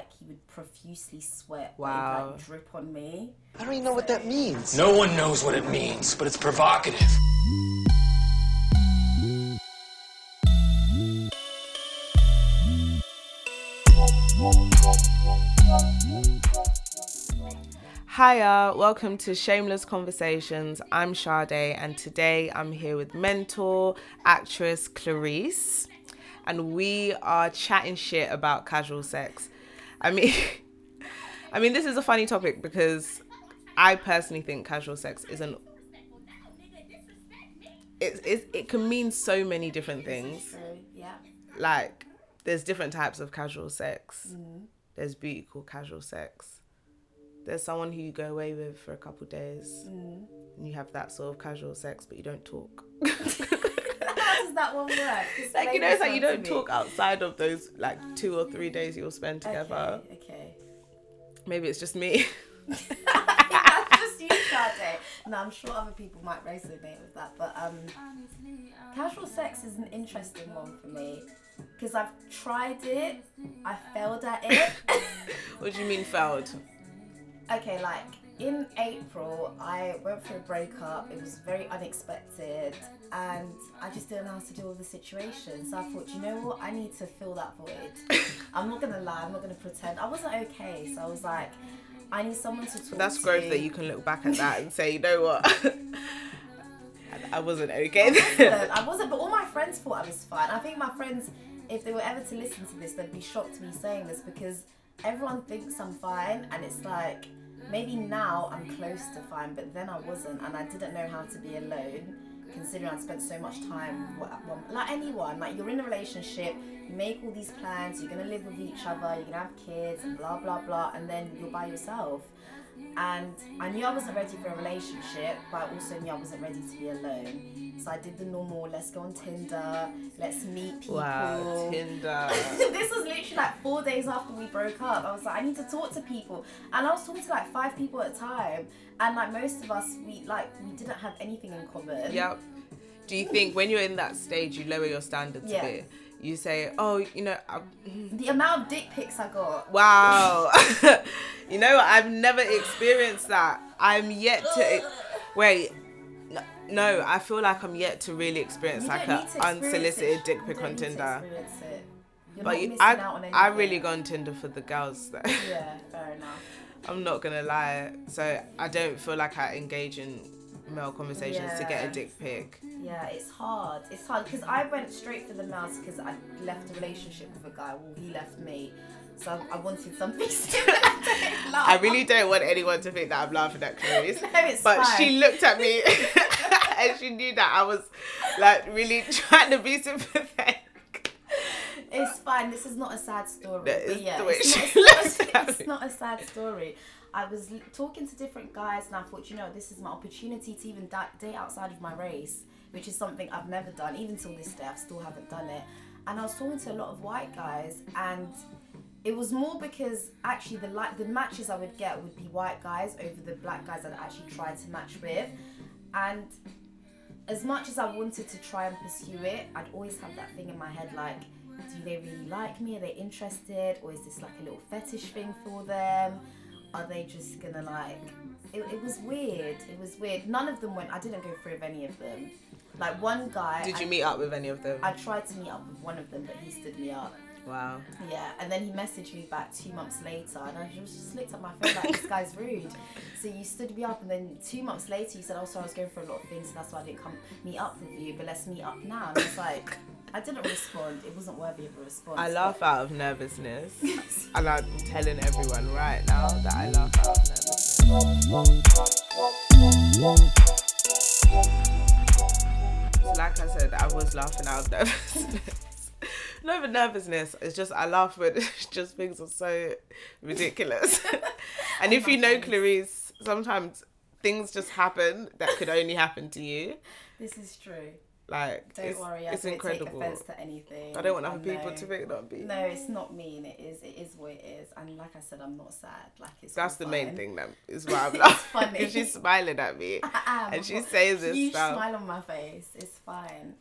like he would profusely sweat, but Wow. it'd, like drip on me. I don't even know what that means. No one knows what it means, but it's provocative. Hiya, welcome to Shameless Conversations. I'm Sade, and today I'm here with mentor, actress Clarice, and we are chatting shit about casual sex. I mean, I mean, this is a funny topic because I personally think casual sex is an it, it, it can mean so many different things. Yeah, Like, there's different types of casual sex. There's booty called casual sex. There's someone who you go away with for a couple days, and you have that sort of casual sex, but you don't talk. how does that one work? Just like you know, it's like you don't talk outside of those like two or three days you'll spend together. Okay, okay. Maybe it's just me. That's just you, Sade. No, I'm sure other people might resonate with that, but um, casual sex is an interesting one for me because I've tried it, I failed at it. what do you mean failed? okay, like in April, I went through a breakup. It was very unexpected, and I just didn't know how to deal with the situation. So I thought, you know what? I need to fill that void. I'm not gonna lie. I'm not gonna pretend. I wasn't okay, so I was like, I need someone to talk to. That's to. growth that you can look back at that and say, you know what? I- wasn't okay. I wasn't, I wasn't, but all my friends thought I was fine. I think my friends, if they were ever to listen to this, they'd be shocked to me saying this because everyone thinks I'm fine, and it's like maybe now I'm close to fine, but then I wasn't, and I didn't know how to be alone. Considering I'd spent so much time, like anyone, like you're in a relationship, make all these plans, you're gonna live with each other, you're gonna have kids, and blah blah blah, and then you're by yourself. And I knew I wasn't ready for a relationship, but I also knew I wasn't ready to be alone. So I did the normal, let's go on Tinder, let's meet people. wow, Tinder. this was literally like four days after we broke up. I was like, I need to talk to people. And I was talking to like five people at a time. And like most of us, we like we didn't have anything in common. Yep. Do you think when you're in that stage, you lower your standards Yeah. a bit? You say, oh, you know, I, The amount of dick pics I got. wow. you know. I've never experienced that. I'm yet to. Wait. no- I feel like I'm yet to really experience You like don't a need to experience unsolicited it. dick pic on Tinder. experience it. You're But not you, missing I, out on anything. I really go on Tinder for the girls. Though. Yeah, fair enough. I'm not gonna lie. So I don't feel like I engage in male conversations to get a dick pic. Yeah, it's hard. It's hard because I went straight for the mouse because I left a relationship with a guy. Well, he left me, so I, I wanted something similar. I really don't want anyone to think that I'm laughing at Clarice. No, it's but fine. she looked at me and she knew that I was like really trying to be sympathetic. It's fine. This is not a sad story. That is yeah, the way it's, she not, it's, at it's not a sad story. I was talking to different guys, and I thought, you know, this is my opportunity to even da- date outside of my race, which is something I've never done. Even till this day, I still haven't done it. And I was talking to a lot of white guys, and it was more because actually the like the matches I would get would be white guys over the black guys that I'd actually tried to match with, and as much as I wanted to try and pursue it, I'd always have that thing in my head like, do they really like me? Are they interested? Or is this like a little fetish thing for them? Are they just gonna like. It, it was weird. It was weird. None of them went. I didn't go through with any of them. Like one guy. Did I, you meet up with any of them? I tried to meet up with one of them, but he stood me up. Wow. Yeah, and then he messaged me back two months later, and I just, just looked at my phone like, this guy's rude. So you stood me up, and then two months later, you said, oh, sorry, I was going for a lot of things, so that's why I didn't come meet up with you, but let's meet up now. And I was like, I didn't respond. It wasn't worthy of a response. I laugh out of nervousness. and I'm telling everyone right now that I laugh out of nervousness. Like I said, I was laughing out of nervousness. Not even nervousness. It's just I laugh when just things are so ridiculous. and if you know Clarice, sometimes things just happen that could only happen to you. This is true. Like Don't it's, worry, I it's don't incredible. take offense to anything. I don't want other people to think not be. No, it's not mean. It is. It is what it is. And like I said, I'm not sad. Like it's. That's the main fine. thing that is why I'm funny. She's smiling at me. I am. And she says this huge stuff. smile on my face. It's fine.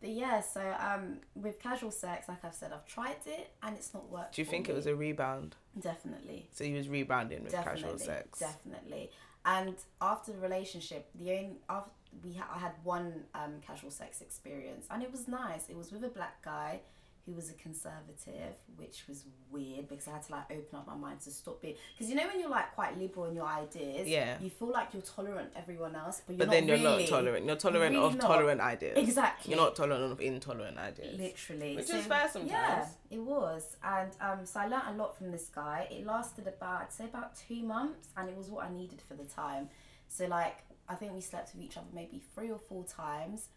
But yeah, so um, with casual sex, like I've said, I've tried it and it's not worked. Do you think it was a rebound? definitely? So you was rebounding with definitely, casual sex. Definitely. And after the relationship, the only after we ha- I had one um, casual sex experience, and it was nice. It was with a black guy who was a conservative, which was weird because I had to like open up my mind to stop being. Because you know when you're like quite liberal in your ideas, Yeah. you feel like you're tolerant of everyone else, but you're But then you're really. not tolerant. You're tolerant really of not. tolerant ideas. Exactly. You're not tolerant of intolerant ideas. Literally. Which is fair sometimes. Yeah, it was. And um, so I learnt a lot from this guy. It lasted about, I'd say about two months, and it was what I needed for the time. So, like, I think we slept with each other maybe three or four times.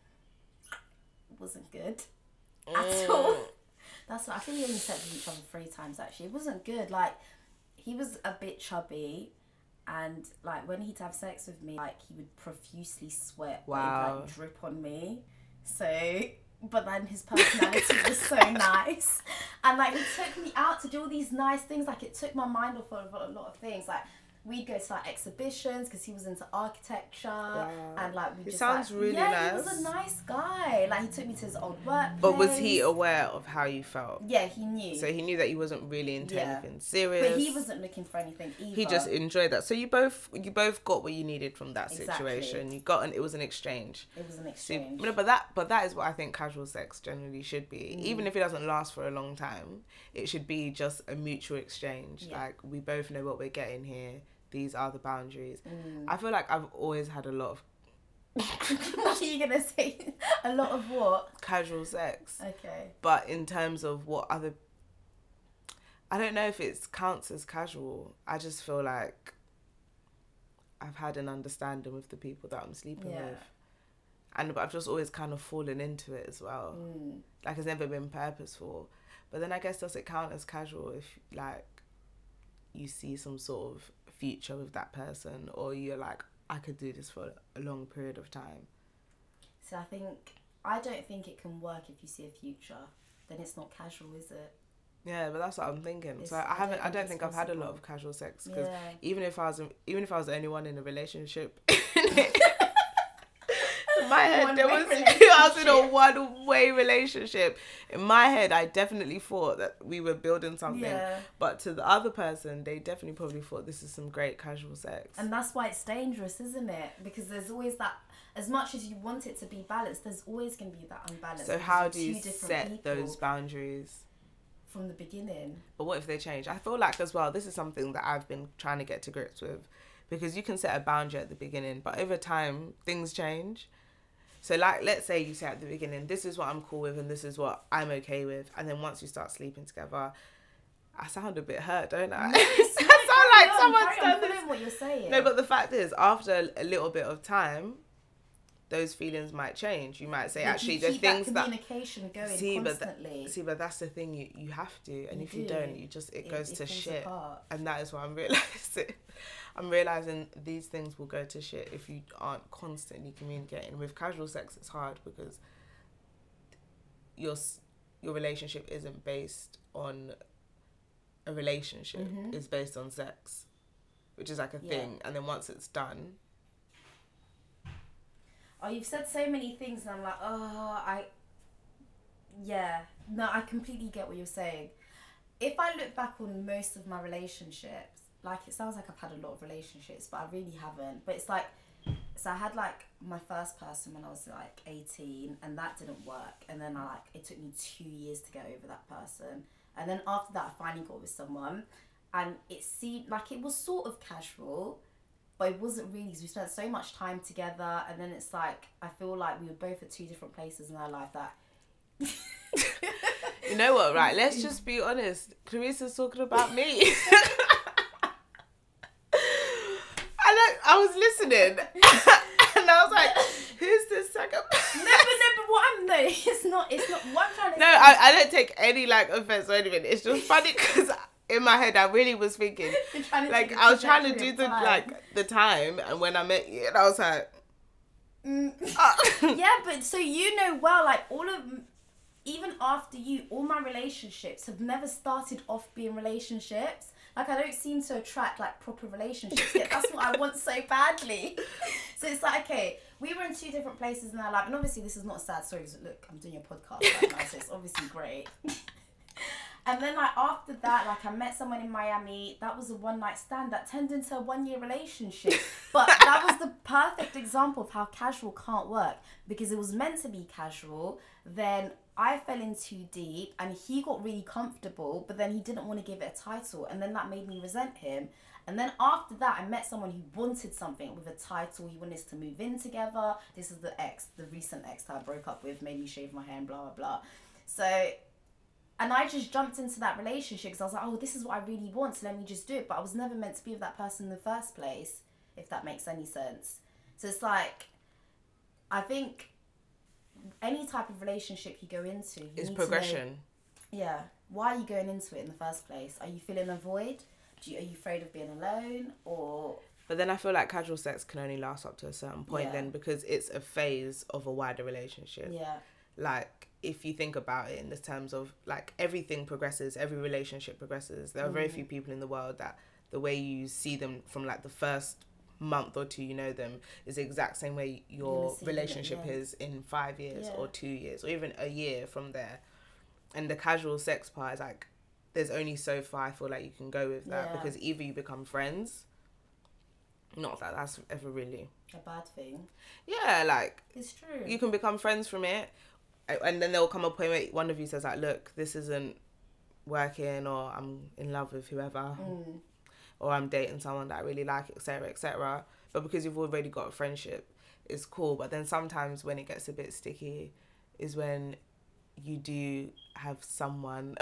wasn't good at all. That's what I think we only slept with each other three times actually. It wasn't good. Like, he was a bit chubby. And like when he'd have sex with me, like he would profusely sweat, it'd, like drip on me. So, but then his personality was so nice, and like he took me out to do all these nice things. Like it took my mind off of a lot of things. Like we'd go to like exhibitions because he was into architecture, and like we He just sounds like, really yeah, he was a nice guy. Like he took me to his old work. But was he aware of how you felt? Yeah, he knew. So he knew that he wasn't really into Yeah. anything serious. but he wasn't looking for anything either. He just enjoyed that. So you both you both got what you needed from that Exactly. situation. You got an it was an exchange. It was an exchange. no, but that but that is what I think casual sex generally should be. Mm. Even if it doesn't last for a long time, it should be just a mutual exchange. Yeah. Like we both know what we're getting here. These are the boundaries. Mm. I feel like I've always had a lot of what are you gonna say? a lot of what? casual sex, Okay. but in terms of what other, I don't know if it counts as casual. I just feel like I've had an understanding with the people that I'm sleeping Yeah. with. And but I've just always kind of fallen into it as well. Mm. like it's never been purposeful but then i guess does it count as casual if like you see some sort of future with that person or you're like i could do this for a long period of time So I think I don't think it can work if you see a future. Then it's not casual, is it? yeah but that's what i'm thinking It's- so i I haven't don't i don't think think i've had a lot of casual sex because Yeah. even if i was even if i was the only one in a relationship in my head there was i was in a one way relationship in my head i definitely thought that we were building something Yeah. but to the other person they definitely probably thought this is some great casual sex And that's why it's dangerous, isn't it? Because there's always that. As much as you want it to be balanced, there's always going to be that unbalance. so how do you set people those boundaries from the beginning? but what if they change i feel like as well this is something that i've been trying to get to grips with because you can set a boundary at the beginning but over time things change so like let's say you say at the beginning this is what i'm cool with and this is what i'm okay with and then once you start sleeping together i sound a bit hurt don't i i sound like someone's done this what you're saying. no but the fact is after a little bit of time those feelings might change you might say But actually you the things that that communication going see but th- see but that's the thing you you have to and You if you do. don't you just it, It- goes it to shit apart. and that is what i'm realizing i'm realizing these things will go to shit if you aren't constantly communicating with casual sex it's hard because your your relationship isn't based on a relationship Mhm. it's based on sex which is like a Yeah. thing and then once it's done Oh, you've said so many things, and I'm like, oh, I. Yeah, no, I completely get what you're saying. If I look back on most of my relationships, like it sounds like I've had a lot of relationships, but I really haven't. But it's like, so I had like my first person when I was like 18, and that didn't work. And then I like, it took me two years to get over that person. And then after that, I finally got with someone, and it seemed like it was sort of casual, but it wasn't really because we spent so much time together and then it's like i feel like we were both at two different places in our life that you know what right let's just be honest. Clarice's talking about me. I like I was listening and I was like, who's this second no but no but what i'm no it's not it's not what i'm trying to No, I, I don't take any like offense or anything. It's just funny because in my head I really was thinking, You're trying to like I was trying to do the time. like the time, and when I met you, and I was like, Mm. ah. yeah but so you know well like all of even after you all my relationships have never started off being relationships Like I don't seem to attract like proper relationships. Yet that's what I want so badly. so it's like okay, we were in two different places in our life, and obviously this is not a sad story. 'cause look, I'm doing your podcast right now, so it's obviously great. And then like after that, like I met someone in Miami. That was a one night stand that turned into a one year relationship. But that was the perfect example of how casual can't work because it was meant to be casual. Then I fell in too deep, and he got really comfortable. But then he didn't want to give it a title, and then that made me resent him. And then after that, I met someone who wanted something with a title. He wanted us to move in together. This is the ex, the recent ex that I broke up with, made me shave my hair and blah blah blah. So and I just jumped into that relationship because I was like, oh, this is what I really want, so let me just do it. But I was never meant to be with that person in the first place, if that makes any sense. So it's like, I think any type of relationship you go into, you It's need to know- progression. yeah. Why are you going into it in the first place? Are you feeling a void? Do you, are you afraid of being alone? Or But then I feel like casual sex can only last up to a certain point Yeah. then because it's a phase of a wider relationship. yeah, Like if you think about it in the terms of like everything progresses, every relationship progresses. There are Mm. very few people in the world that the way you see them from like the first month or two you know them is the exact same way your see them, relationship yeah. is in five years Yeah. or two years or even a year from there. And the casual sex part is like there's only so far I feel like you can go with that Yeah. because either you become friends not that that's ever really a bad thing. yeah like It's true. you can become friends from it and then there'll come a point where one of you says like look this isn't working or i'm in love with whoever Mm. or i'm dating someone that i really like etc etc but because you've already got a friendship it's cool. But then sometimes when it gets a bit sticky is when you do have someone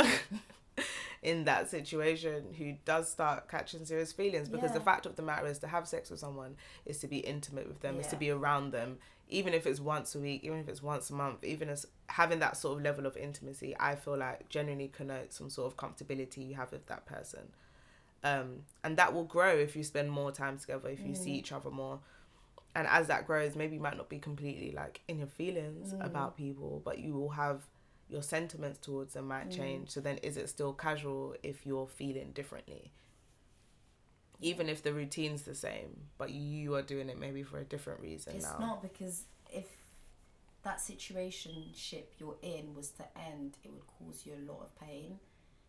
in that situation who does start catching serious feelings because the fact of the matter is to have sex with someone is to be intimate with them is to be around them even if it's once a week even if it's once a month even as having that sort of level of intimacy i feel like genuinely connotes some sort of comfortability you have with that person. Um, and that will grow if you spend more time together if you see mm. each other more. And as that grows maybe you might not be completely like in your feelings mm. about people but you will have your sentiments towards them might mm. change. So then is it still casual if you're feeling differently even if the routine's the same but you are doing it maybe for a different reason It's now not because if that situationship you're in was to end, it would cause you a lot of pain.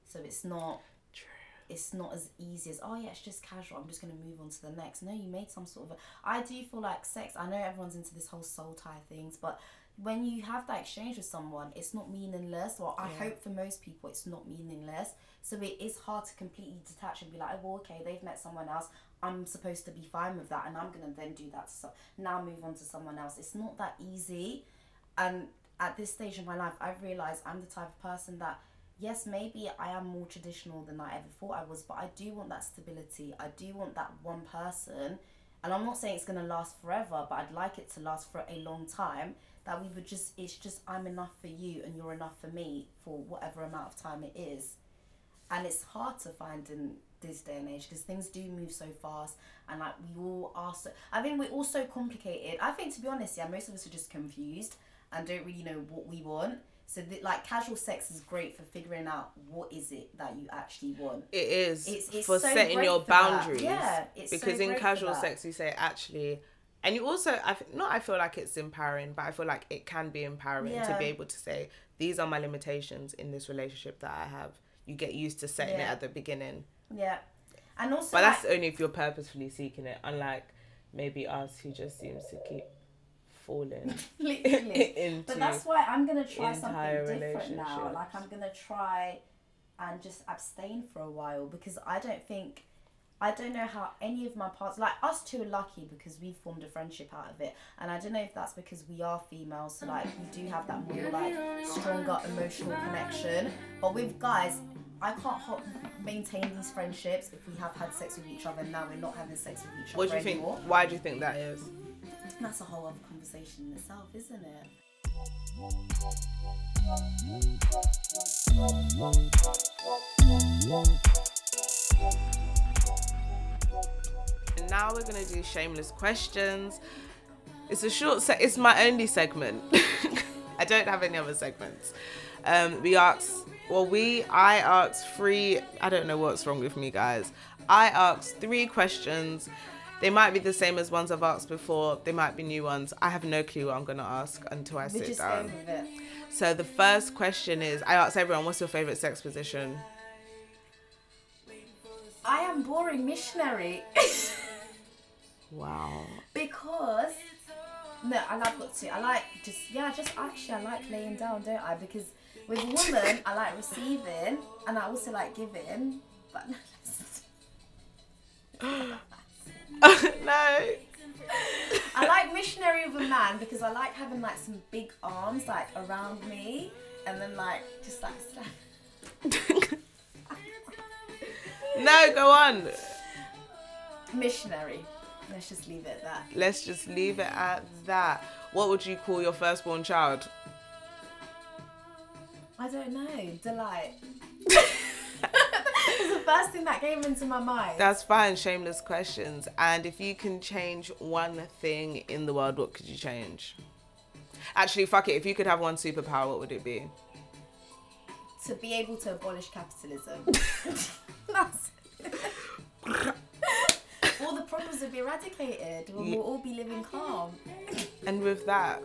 So it's not. True. It's not as easy as oh yeah, it's just casual. I'm just gonna move on to the next. No, you made some sort of. A, I do feel like sex. I know everyone's into this whole soul tie things, but when you have that exchange with someone, it's not meaningless. Well, I Yeah. hope for most people, it's not meaningless. So it is hard to completely detach and be like, oh, well, okay, they've met someone else. I'm supposed to be fine with that, and I'm gonna then do that So. Now move on to someone else. It's not that easy, and at this stage of my life, I've realized I'm the type of person that, yes, maybe I am more traditional than I ever thought I was, but I do want that stability. I do want that one person, and I'm not saying it's gonna last forever, but I'd like it to last for a long time. That we would just, it's just I'm enough for you and you're enough for me for whatever amount of time it is. And it's hard to find in this day and age because things do move so fast and like we all are so i think we're all so complicated. I think to be honest yeah most of us are just confused and don't really know what we want. So th- like casual sex is great for figuring out what is it that you actually want. It is It's- it's for so setting great your for that. boundaries. Yeah, it's so because in great for casual that. sex you say actually and you also i not i feel like it's empowering but i feel like it can be empowering to be able to say these are my limitations in this relationship that i have. You get used to setting it at the beginning. Yeah. And also but like, that's only if you're purposefully seeking it unlike maybe us who just seems to keep falling into But that's why I'm gonna try something different now. Like I'm gonna try and just abstain for a while because I don't think I don't know how any of my parts like us two are lucky because we formed a friendship out of it. And I don't know if that's because we are females, so like we do have that more like stronger emotional connection. But with guys, I can't ho- maintain these friendships if we have had sex with each other and now we're not having sex with each what other do you think anymore. why do you think that is That's a whole other conversation in itself, isn't it? Now we're gonna do shameless questions. It's a short set. It's my only segment. I don't have any other segments. Um, we ask Well, we I asked three. I don't know what's wrong with me, guys. I asked three questions. They might be the same as ones I've asked before. They might be new ones. I have no clue what I'm gonna ask until I We sit just down. with it. So the first question is: I asked everyone, "What's your favorite sex position?" I am boring missionary Wow. because no, I like what to. I like just yeah, just actually I like laying down, don't I? Because with a woman, I like receiving and I also like giving. But no. I like missionary of a man because I like having like some big arms like around me and then like just like no, go on. missionary. Let's just leave it at that. Let's just leave it at that. What would you call your firstborn child? I don't know. Delight. It's the first thing that came into my mind. That's fine, shameless questions. And if you can change one thing in the world, what could you change? Actually, fuck it. If you could have one superpower, what would it be? to be able to abolish capitalism. That's eradicated. We'll, we'll all be living calm. And with that,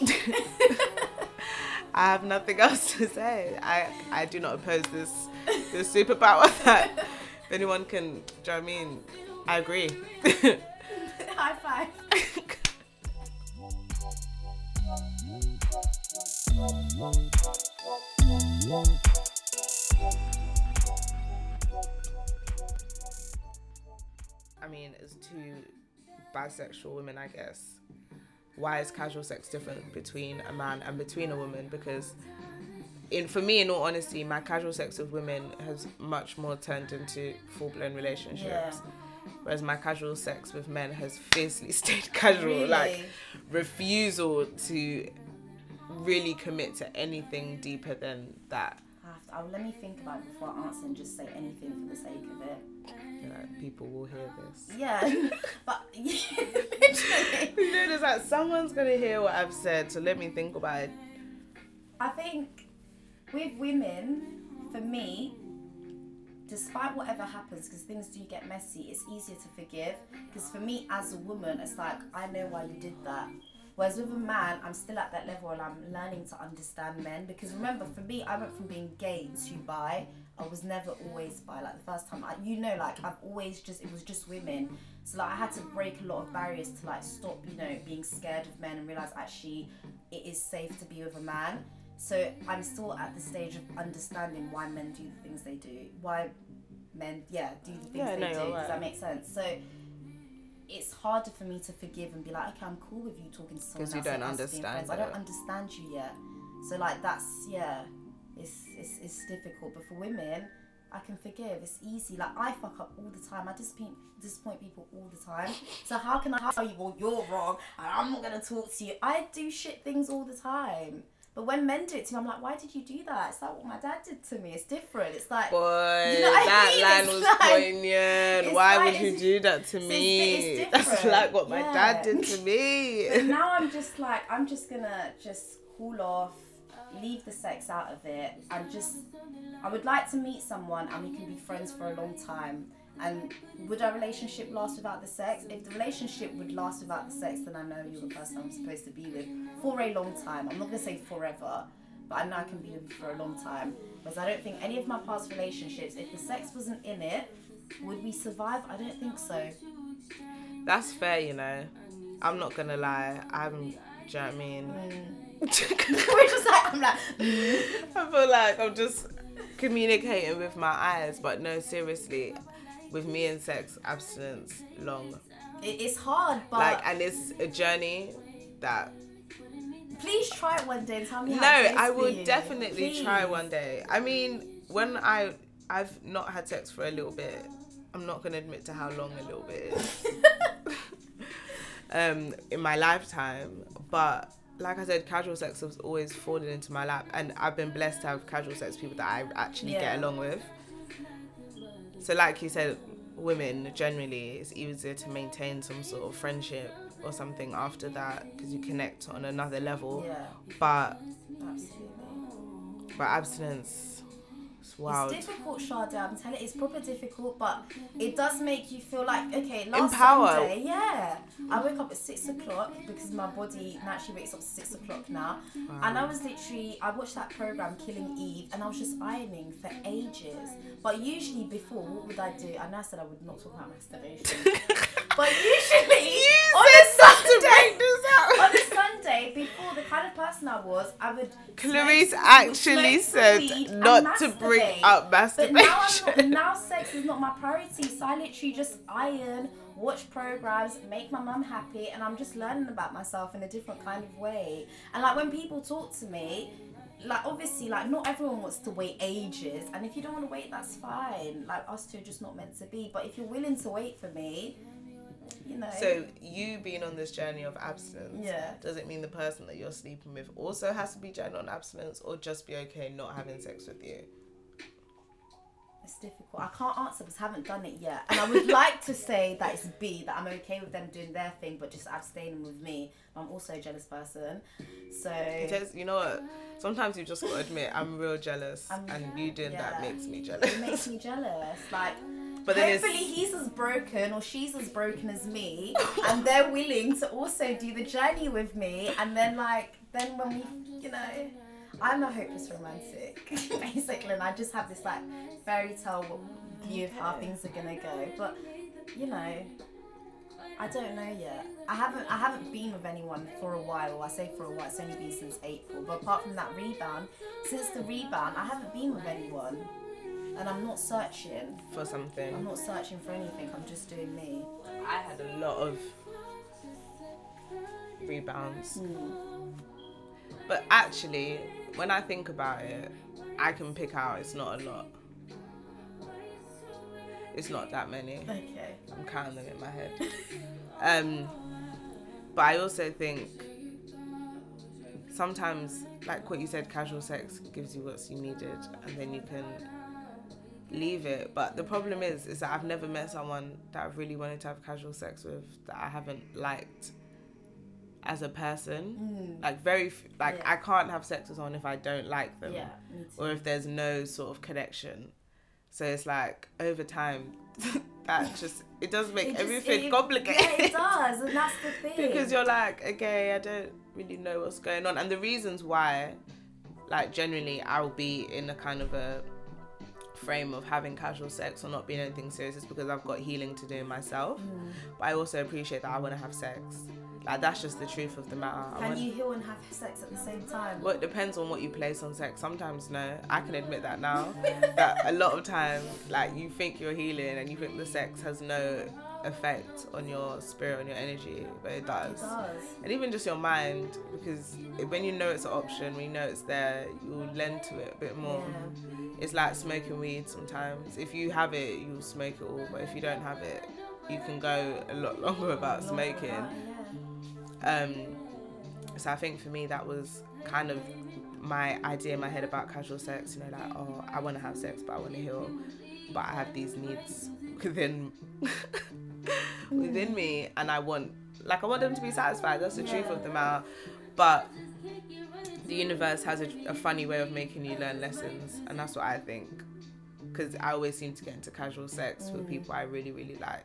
I have nothing else to say. I, I do not oppose this this superpower that if anyone can, do you know what I mean? I agree. High five. I mean, as two bisexual women, I guess, why is casual sex different between a man and between a woman? Because, in for me, in all honesty, my casual sex with women has much more turned into full blown relationships. Yeah. Whereas my casual sex with men has fiercely stayed casual, like refusal to really commit to anything deeper than that. I have to, oh, let me think about it before I answer and just say anything for the sake of it. You know, people will hear this. Yeah, but literally, You know, there's like someone's gonna hear what I've said, so let me think about it. I think with women, for me, despite whatever happens, because things do get messy, it's easier to forgive. Because for me, as a woman, it's like, I know why you did that. Whereas with a man, I'm still at that level and I'm learning to understand men. Because remember, for me, I went from being gay to bi. I was never always bi. Like the first time, I, you know, like I've always just, it was just women. So like I had to break a lot of barriers to like stop, you know, being scared of men and realize actually it is safe to be with a man. So I'm still at the stage of understanding why men do the things they do. Why men, yeah, do the things Yeah, they no, do. you're Does that make sense? So it's harder for me to forgive and be like, okay, I'm cool with you talking to someone 'Cause you don't and us being understand. I don't understand you yet. So like that's yeah, it's it's it's difficult. But for women, I can forgive. It's easy. Like I fuck up all the time. I disappoint disappoint people all the time. So how can I tell you, well, you're wrong and I'm not gonna talk to you? I do shit things all the time. But when men do it to me, I'm like, why did you do that? It's like what my dad did to me. It's different. It's like Boy, You know what I that mean? line It's was like- poignant. Why like- would you do that to me? it's That's different. like what my dad did to me. But now I'm just like, I'm just gonna just cool off, leave the sex out of it, and just, I would like to meet someone and we can be friends for a long time. And would our relationship last without the sex? If the relationship would last without the sex, then I know you're the person I'm supposed to be with for a long time. I'm not gonna say forever, but I know I can be with you for a long time. Because I don't think any of my past relationships, if the sex wasn't in it, would we survive? I don't think so. That's fair, you know. I'm not gonna lie. I'm. Do you know what I mean? Mm. We're just like, I'm like, I feel like I'm just communicating with my eyes, but no, seriously, with me and sex, abstinence long. It's hard, but Like, and it's a journey that please try it one day and tell me no, how it goes I will definitely try one day. I mean, when I I've not had sex for a little bit, I'm not gonna admit to how long a little bit is. um, in my lifetime, but like I said, casual sex has always fallen into my lap, and I've been blessed to have casual sex people that I actually Yeah. get along with. So, like you said, women generally it's easier to maintain some sort of friendship or something after that because you connect on another level. Yeah, But absolutely. But abstinence, it's wild. It's difficult, Sade. I'm telling you, it's proper difficult, but it does make you feel like okay. Last Empower. Sunday, yeah, I woke up at six o'clock because my body naturally wakes up at six o'clock now, wow. and I was literally I watched that program Killing Eve, and I was just ironing for ages. But usually before, what would I do? I know I said I would not talk about masturbation, but usually on a Sunday. On a Sunday, before the kind of person I was, I would. Clarice smoke- actually smoke said weed not to bring masturbate. up But now, I'm not, now sex is not my priority, so I literally just iron, watch programs, make my mum happy, and I'm just learning about myself in a different kind of way. And like when people talk to me, like obviously, like not everyone wants to wait ages, and if you don't want to wait, that's fine. Like us two are just not meant to be. But if you're willing to wait for me, you know. So you being on this journey of abstinence, Yeah. does it mean the person that you're sleeping with also has to be on abstinence, or just be okay not having sex with you? It's difficult. I can't answer because I haven't done it yet. And I would like to say that it's B, that I'm okay with them doing their thing, but just abstaining with me. I'm also a jealous person. So. It is- you know what? Sometimes you just gotta admit I'm real jealous, I'm- and you doing that makes me jealous. It makes me jealous. Like, But hopefully he's as broken or she's as broken as me, and they're willing to also do the journey with me. And then, like, then when we, you know, I'm a hopeless romantic, basically, and I just have this like fairy tale view of how things are gonna go. But you know, I don't know yet. I haven't I haven't been with anyone for a while. I say for a while. It's only been since April. But apart from that rebound, since the rebound, I haven't been with anyone, and I'm not searching. for something. I'm not searching for anything. I'm just doing me. I had a lot of rebounds. But actually, when I think about it, I can pick out it's not a lot. It's not that many. Okay. I'm counting them in my head. Um, but I also think sometimes, like what you said, casual sex gives you what you needed, and then you can leave it. But the problem is, is that I've never met someone that I've really wanted to have casual sex with that I haven't liked as a person. Like very, like Mm. Yeah. I can't have sex with someone if I don't like them Yeah. Or if there's no sort of connection. So it's like over time, that just it does make It just- everything it- complicated. Yeah, it does, and that's the thing. because you're like, okay, I don't really know what's going on, and the reasons why, like generally, I'll be in a kind of a frame of having casual sex or not being anything serious is because I've got healing to do myself. Mm. But I also appreciate that I want to have sex. Like that's just the truth of the matter. Can want- you heal and have sex at the same time? well, it depends on what you place on sex. Sometimes no. I can admit that now. that a lot of times, like you think you're healing and you think the sex has no effect on your spirit, on your energy, but it does. It does. And even just your mind, because when you know it's an option, when you know it's there, you'll lend to it a bit more. Yeah. It's like smoking weed sometimes. If you have it, you'll smoke it all, but if you don't have it, you can go a lot longer Not smoking. yeah. Um, so I think for me that was kind of my idea in my head about casual sex. You know, like oh, I want to have sex, but I want to heal, but I have these needs within within me, and I want like I want them to be satisfied. That's the truth of the matter. But the universe has a, a funny way of making you learn lessons, and that's what I think. Because I always seem to get into casual sex with people I really, really like,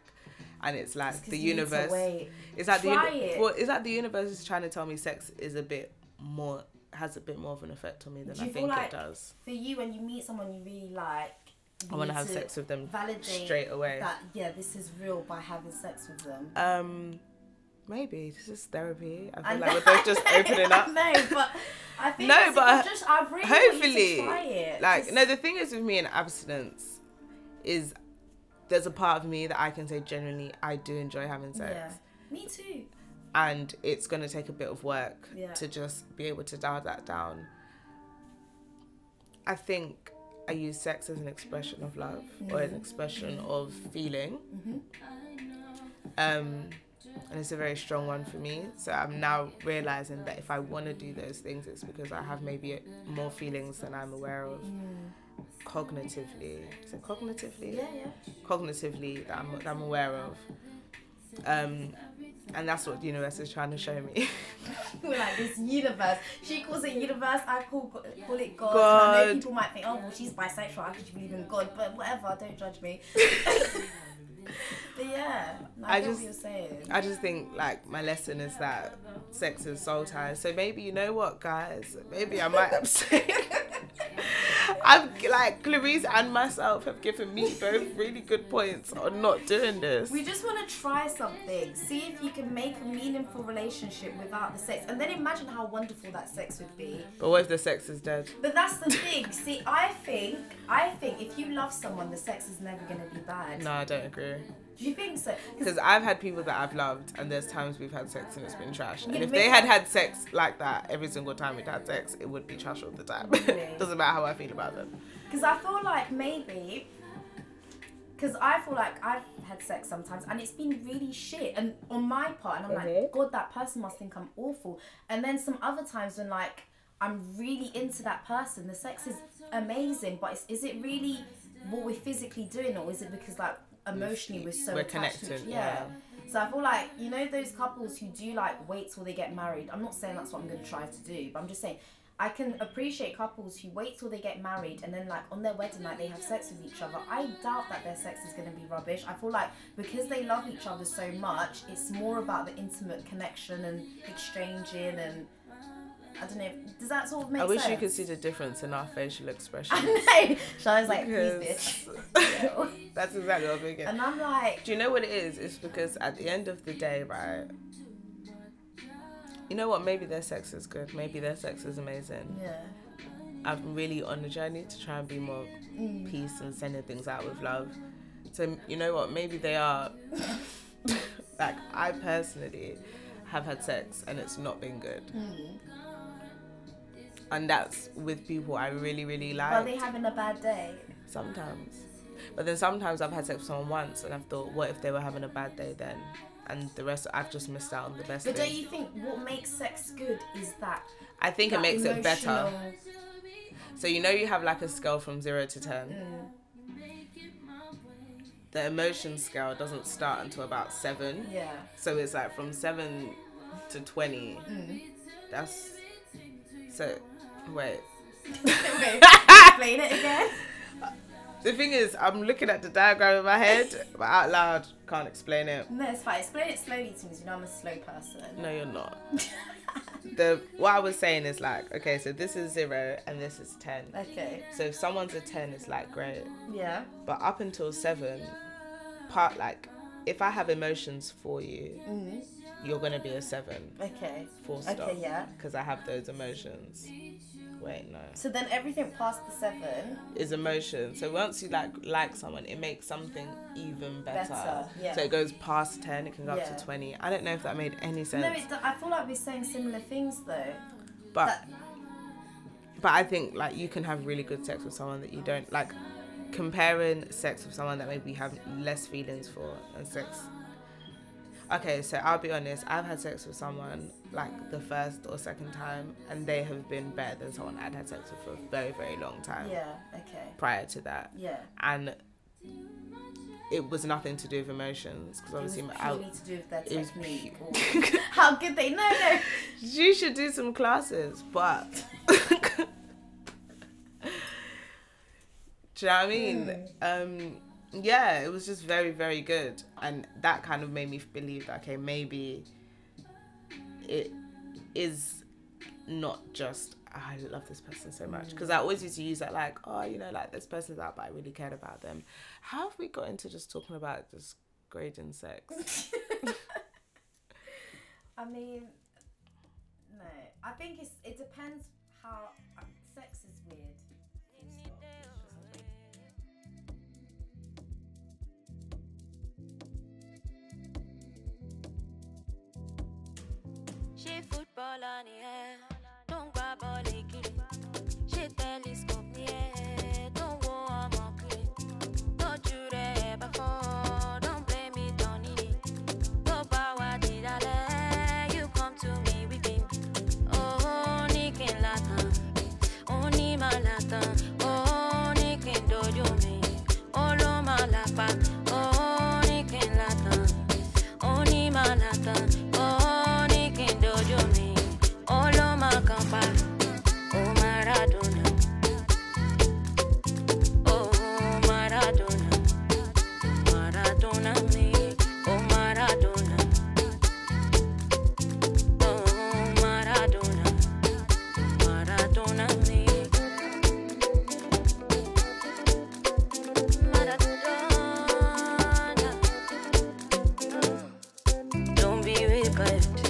and it's like Mm. 'cause the you need to universe. Is that the Try it. well? Is that the universe is trying to tell me sex is a bit more has a bit more of an effect on me than I think like it does. For you, when you meet someone you really like, I want to have sex with them validate straight away. That yeah, this is real by having sex with them. Um, maybe this is therapy. I feel I like know- we're both just opening up. No, but I think No, but just I really Hopefully, to try it. like Just- no. The thing is with me in abstinence is there's a part of me that I can say genuinely I do enjoy having sex. yeah, me too. and it's going to take a bit of work Yeah. to just be able to dial that down. I think I use sex as an expression of love or an expression of feeling. Um, and it's a very strong one for me. So I'm now realizing that if I want to do those things, it's because I have maybe more feelings than I'm aware of cognitively. Is it cognitively? Yeah, yeah. cognitively that I'm, that I'm aware of. Um, and that's what the universe is trying to show me. We're like this universe. She calls it universe. I call call it God. And I know people might think, oh well, she's bisexual. How could believe in God? But whatever. Don't judge me. but yeah, I, I just- what you're saying. I just think like my lesson is that sex is soul ties. So maybe you know what, guys? Maybe I might abstain. I've like Clarice and myself have given me both really good points on not doing this. We just want to try something. See if you can make a meaningful relationship without the sex, and then imagine how wonderful that sex would be. But what if the sex is dead? But that's the thing. See, I think, I think if you love someone, the sex is never gonna be bad. No, I don't agree. Do you think so? 'Cause Because I've had people that I've loved, and there's times we've had sex and it's been trash. And if they had had sex like that every single time we'd had sex, it would be trash all the time. Really? Doesn't matter how I feel about them. Because I feel like maybe, because I feel like I've had sex sometimes and it's been really shit, and on my part, and I'm Mhm. like, God, that person must think I'm awful. And then some other times when like I'm really into that person, the sex is amazing, but is it really what we're physically doing, or is it because like emotionally we're so We're attached to each- connected, yeah. So I feel like you know those couples who do like wait till they get married. I'm not saying that's what I'm gonna try to do, but I'm just saying I can appreciate couples who wait till they get married and then like on their wedding night they have sex with each other. I doubt that their sex is gonna be rubbish. I feel like because they love each other so much, it's more about the intimate connection and exchanging and I don't know. If, Does that sort of make sense? I wish sense? you could see the difference in our facial expressions. I know. Shall's like, Because- please, bitch. That's exactly what I'm thinking. and I'm like, Do you know what it is? It's because at the end of the day, right? You know what? Maybe their sex is good. Maybe their sex is amazing. yeah. I'm really on a journey to try and be more Mm. peace and sending things out with love. So you know what? Maybe they are. like I personally have had sex and it's not been good, Mm. and that's with people I really really like. Are they having a bad day? Sometimes. But then sometimes I've had sex with someone once and I've thought, what if they were having a bad day then? And the rest, I've just missed out on the best But don't you think what makes sex good is that? I think it that makes it better. So you know you have like a scale from zero to ten. Mm, The emotion scale doesn't start until about seven. yeah. So it's like from seven to twenty. Mm. That's so. Wait. Wait, explain it again. The thing is, I'm looking at the diagram in my head, but out loud can't explain it. No, it's fine. Explain it slowly to me. You know I'm a slow person. No, you're not. the what I was saying is like, okay, so this is zero and this is ten. okay. So if someone's a ten, it's like great. Yeah. But up until seven, part like, if I have emotions for you, Mm. you're gonna be a seven. Okay. Full stop. Okay. Yeah. Because I have those emotions. Wait, no. So then everything past the seven. Is emotion. So once you like like someone, it makes something even better. Better, yeah. So it goes past ten, it can go Yeah. up to twenty. I don't know if that made any sense. No, it, I feel like we're saying similar things though. but that- but I think like you can have really good sex with someone that you don't like comparing sex with someone that maybe you have less feelings for and sex okay so I'll be honest I've had sex with someone like the first or second time and they have been better than someone I'd had sex with for a very very long time Yeah. Okay. prior to that Yeah. and it was nothing to do with emotions because obviously It was obviously my, to do with their technique. pu- or how good they know. No. you should do some classes, but do you know what I mean? Um, yeah, it was just very, very good, and that kind of made me believe that okay, maybe it is not just "Ah, I love this person so much because I always used to use that like oh you know like this person's out but I really cared about them. How have we got into just talking about just grading sex? I mean, no. I think it's it depends how ẹ tó ń gbá bọ́ọ̀lù kiri ṣé telescope ni ẹ good.